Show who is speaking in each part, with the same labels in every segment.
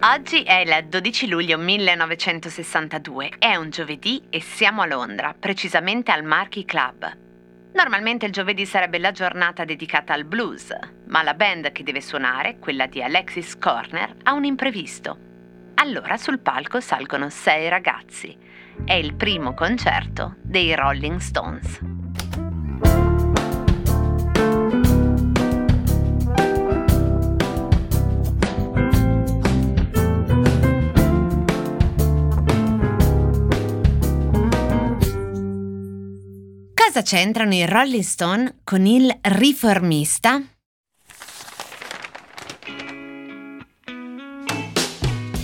Speaker 1: Oggi è il 12 luglio 1962, è un giovedì e siamo a Londra, precisamente al Marquee Club. Normalmente il giovedì sarebbe la giornata dedicata al blues, ma la band che deve suonare, quella di Alexis Corner, ha un imprevisto. Allora sul palco salgono sei ragazzi. È il primo concerto dei Rolling Stones. Cosa c'entrano i Rolling Stone con il riformista?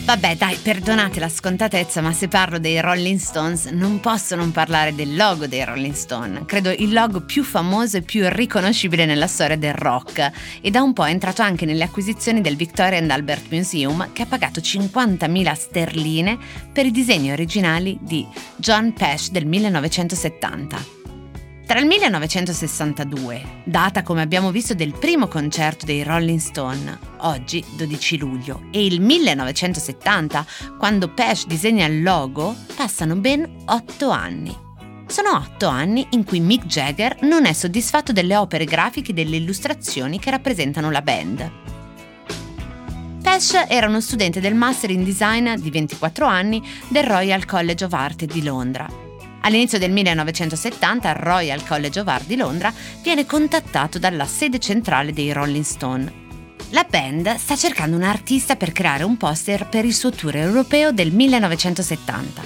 Speaker 1: Vabbè, dai, perdonate la scontatezza, ma se parlo dei Rolling Stones non posso non parlare del logo dei Rolling Stone. Credo il logo più famoso e più riconoscibile nella storia del rock e da un po' è entrato anche nelle acquisizioni del Victoria and Albert Museum che ha pagato 50.000 sterline per i disegni originali di John Pesh del 1970. Tra il 1962, data come abbiamo visto del primo concerto dei Rolling Stone, oggi 12 luglio, e il 1970, quando Pesh disegna il logo, passano ben 8 anni. Sono 8 anni in cui Mick Jagger non è soddisfatto delle opere grafiche e delle illustrazioni che rappresentano la band. Pesh era uno studente del Master in Design di 24 anni del Royal College of Art di Londra All'inizio del 1970 al Royal College of Art di Londra viene contattato dalla sede centrale dei Rolling Stone. La band sta cercando un artista per creare un poster per il suo tour europeo del 1970.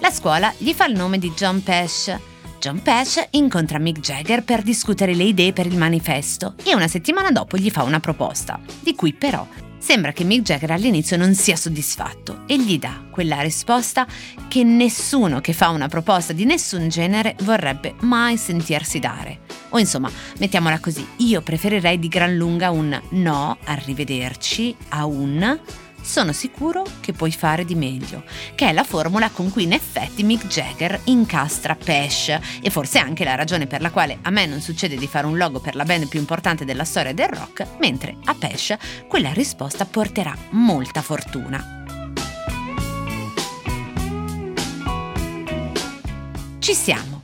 Speaker 1: La scuola gli fa il nome di John Pesh. John Pesh incontra Mick Jagger per discutere le idee per il manifesto e una settimana dopo gli fa una proposta, di cui però Sembra che Mick Jagger all'inizio non sia soddisfatto e gli dà quella risposta che nessuno che fa una proposta di nessun genere vorrebbe mai sentirsi dare. O insomma, mettiamola così, io preferirei di gran lunga un no, arrivederci, a un sono sicuro che puoi fare di meglio, che è la formula con cui in effetti Mick Jagger incastra Pesh e forse anche la ragione per la quale a me non succede di fare un logo per la band più importante della storia del rock, mentre a Pesh quella risposta porterà molta fortuna. Ci siamo.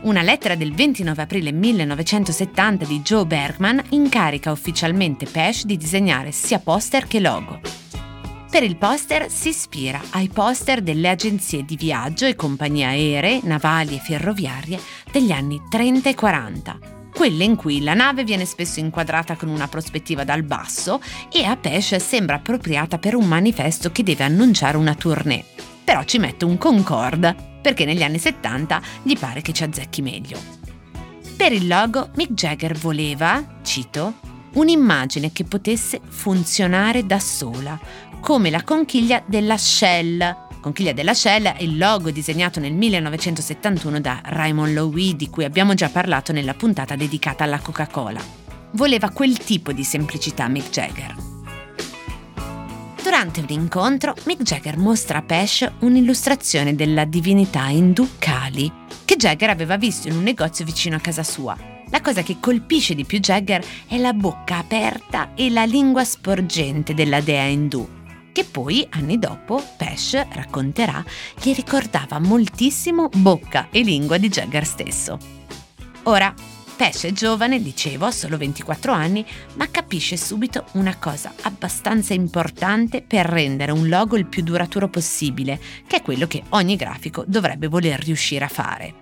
Speaker 1: Una lettera del 29 aprile 1970 di Joe Bergman incarica ufficialmente Pesh di disegnare sia poster che logo. Per il poster si ispira ai poster delle agenzie di viaggio e compagnie aeree, navali e ferroviarie degli anni 30 e 40, quelle in cui la nave viene spesso inquadrata con una prospettiva dal basso e a Pesce sembra appropriata per un manifesto che deve annunciare una tournée. Però ci mette un Concorde, perché negli anni 70 gli pare che ci azzecchi meglio. Per il logo Mick Jagger voleva, cito, un'immagine che potesse funzionare da sola, come la conchiglia della Shell. Conchiglia della Shell è il logo disegnato nel 1971 da Raymond Loewy di cui abbiamo già parlato nella puntata dedicata alla Coca-Cola. Voleva quel tipo di semplicità Mick Jagger. Durante un incontro, Mick Jagger mostra a Pesh un'illustrazione della divinità indù Kali, che Jagger aveva visto in un negozio vicino a casa sua. La cosa che colpisce di più Jagger è la bocca aperta e la lingua sporgente della dea indù, che poi, anni dopo, Pesh racconterà, gli ricordava moltissimo bocca e lingua di Jagger stesso. Ora, Pesh è giovane, dicevo, ha solo 24 anni, ma capisce subito una cosa abbastanza importante per rendere un logo il più duraturo possibile, che è quello che ogni grafico dovrebbe voler riuscire a fare.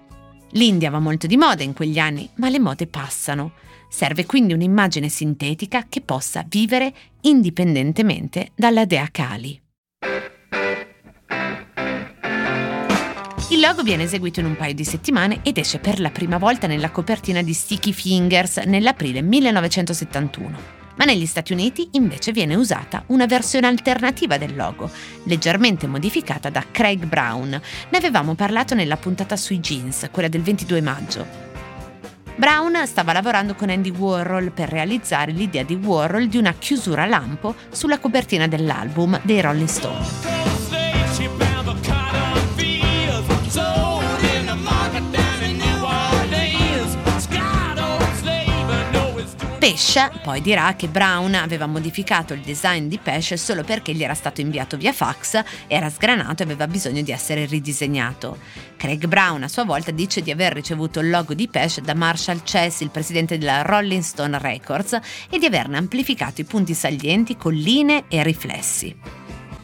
Speaker 1: L'India va molto di moda in quegli anni, ma le mode passano. Serve quindi un'immagine sintetica che possa vivere indipendentemente dalla dea Kali. Il logo viene eseguito in un paio di settimane ed esce per la prima volta nella copertina di Sticky Fingers nell'aprile 1971. Ma negli Stati Uniti invece viene usata una versione alternativa del logo, leggermente modificata da Craig Brown. Ne avevamo parlato nella puntata sui jeans, quella del 22 maggio. Brown stava lavorando con Andy Warhol per realizzare l'idea di Warhol di una chiusura lampo sulla copertina dell'album dei Rolling Stones. Pesce poi dirà che Brown aveva modificato il design di Pesce solo perché gli era stato inviato via fax, era sgranato e aveva bisogno di essere ridisegnato. Craig Brown a sua volta dice di aver ricevuto il logo di Pesce da Marshall Chess, il presidente della Rolling Stone Records, e di averne amplificato i punti salienti con linee e riflessi.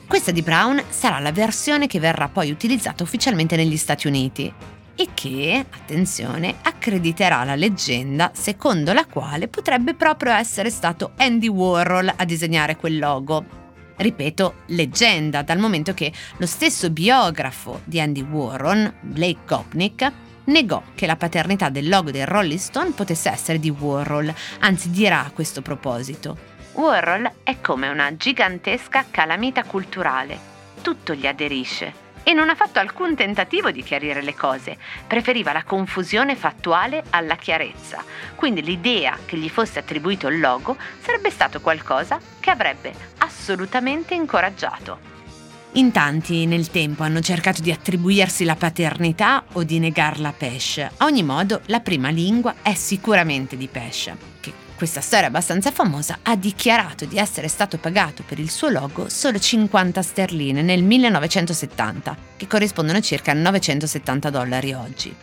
Speaker 1: Questa di Brown sarà la versione che verrà poi utilizzata ufficialmente negli Stati Uniti e che, attenzione, accrediterà la leggenda secondo la quale potrebbe proprio essere stato Andy Warhol a disegnare quel logo. Ripeto, leggenda, dal momento che lo stesso biografo di Andy Warhol, Blake Gopnik, negò che la paternità del logo del Rolling Stone potesse essere di Warhol, anzi dirà a questo proposito. Warhol è come una gigantesca calamita culturale. Tutto gli aderisce e non ha fatto alcun tentativo di chiarire le cose, preferiva la confusione fattuale alla chiarezza, quindi l'idea che gli fosse attribuito il logo sarebbe stato qualcosa che avrebbe assolutamente incoraggiato. In tanti nel tempo hanno cercato di attribuirsi la paternità o di negarla a Pesce. A ogni modo, la prima lingua è sicuramente di Pesce, che questa storia abbastanza famosa, ha dichiarato di essere stato pagato per il suo logo solo 50 sterline nel 1970, che corrispondono a circa 970 dollari oggi.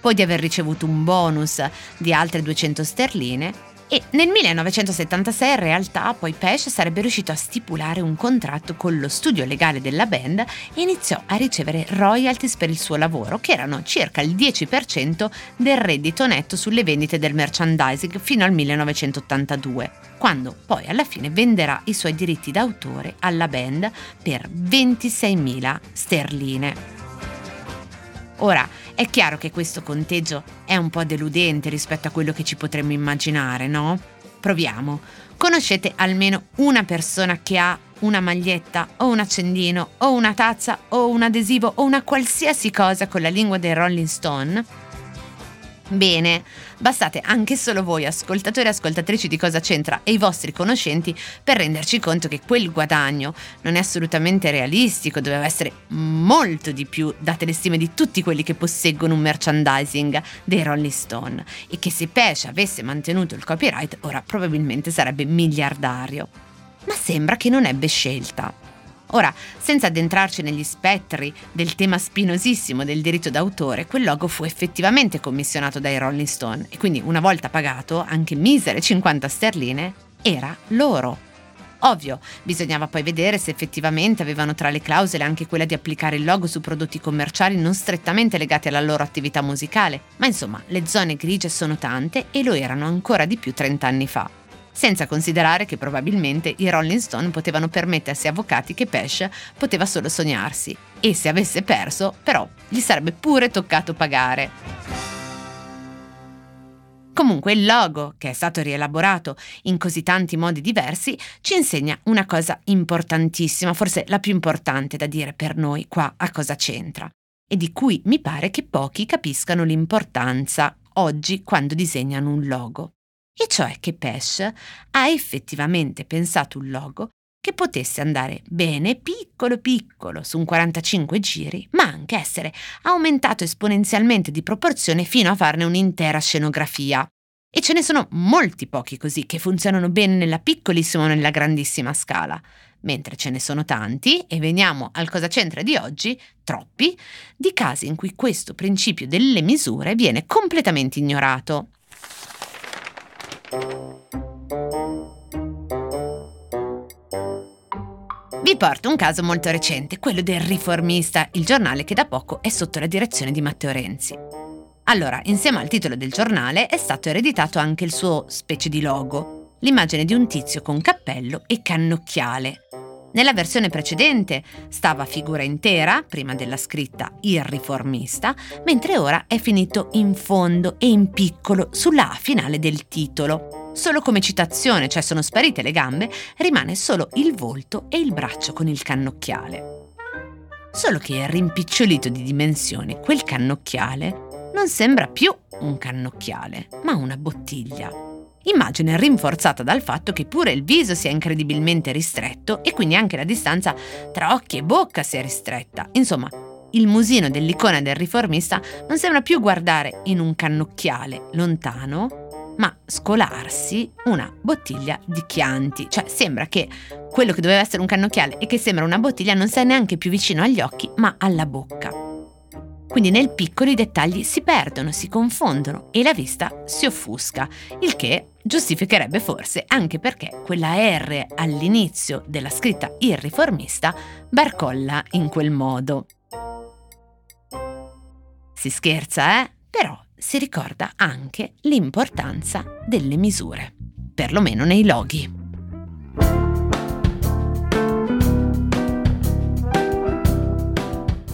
Speaker 1: Poi di aver ricevuto un bonus di altre 200 sterline e nel 1976 in realtà poi Pesh sarebbe riuscito a stipulare un contratto con lo studio legale della band e iniziò a ricevere royalties per il suo lavoro, che erano circa il 10% del reddito netto sulle vendite del merchandising fino al 1982, quando poi alla fine venderà i suoi diritti d'autore alla band per 26.000 sterline. Ora, è chiaro che questo conteggio è un po' deludente rispetto a quello che ci potremmo immaginare, no? Proviamo. Conoscete almeno una persona che ha una maglietta o un accendino o una tazza o un adesivo o una qualsiasi cosa con la lingua dei Rolling Stone? Bene, bastate anche solo voi, ascoltatori e ascoltatrici di Cosa c'entra e i vostri conoscenti, per renderci conto che quel guadagno non è assolutamente realistico, doveva essere molto di più, date le stime di tutti quelli che posseggono un merchandising dei Rolling Stone, e che se Pesce avesse mantenuto il copyright ora probabilmente sarebbe miliardario. Ma sembra che non ebbe scelta. Ora, senza addentrarci negli spettri del tema spinosissimo del diritto d'autore, quel logo fu effettivamente commissionato dai Rolling Stone e quindi una volta pagato, anche misere 50 sterline, era loro. Ovvio, bisognava poi vedere se effettivamente avevano tra le clausole anche quella di applicare il logo su prodotti commerciali non strettamente legati alla loro attività musicale, ma insomma le zone grigie sono tante e lo erano ancora di più 30 anni fa senza considerare che probabilmente i Rolling Stone potevano permettersi avvocati che Pesh poteva solo sognarsi e se avesse perso, però, gli sarebbe pure toccato pagare. Comunque il logo, che è stato rielaborato in così tanti modi diversi, ci insegna una cosa importantissima, forse la più importante da dire per noi qua a cosa c'entra, e di cui mi pare che pochi capiscano l'importanza oggi quando disegnano un logo e cioè che Pesh ha effettivamente pensato un logo che potesse andare bene piccolo piccolo su un 45 giri, ma anche essere aumentato esponenzialmente di proporzione fino a farne un'intera scenografia. E ce ne sono molti pochi così che funzionano bene nella piccolissima o nella grandissima scala, mentre ce ne sono tanti, e veniamo al cosa c'entra di oggi, troppi, di casi in cui questo principio delle misure viene completamente ignorato. Vi porto un caso molto recente, quello del Riformista, il giornale che da poco è sotto la direzione di Matteo Renzi. Allora, insieme al titolo del giornale è stato ereditato anche il suo specie di logo, l'immagine di un tizio con cappello e cannocchiale. Nella versione precedente stava figura intera, prima della scritta Il riformista, mentre ora è finito in fondo e in piccolo sulla A finale del titolo. Solo come citazione, cioè sono sparite le gambe, rimane solo il volto e il braccio con il cannocchiale. Solo che rimpicciolito di dimensione, quel cannocchiale non sembra più un cannocchiale, ma una bottiglia. Immagine rinforzata dal fatto che pure il viso sia incredibilmente ristretto e quindi anche la distanza tra occhi e bocca sia ristretta. Insomma, il musino dell'icona del riformista non sembra più guardare in un cannocchiale lontano, ma scolarsi una bottiglia di Chianti. Cioè sembra che quello che doveva essere un cannocchiale e che sembra una bottiglia non sia neanche più vicino agli occhi, ma alla bocca. Quindi nel piccolo i dettagli si perdono, si confondono e la vista si offusca, il che giustificherebbe forse anche perché quella R all'inizio della scritta Il riformista barcolla in quel modo. Si scherza, eh? Però si ricorda anche l'importanza delle misure, perlomeno nei loghi.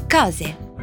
Speaker 2: Cose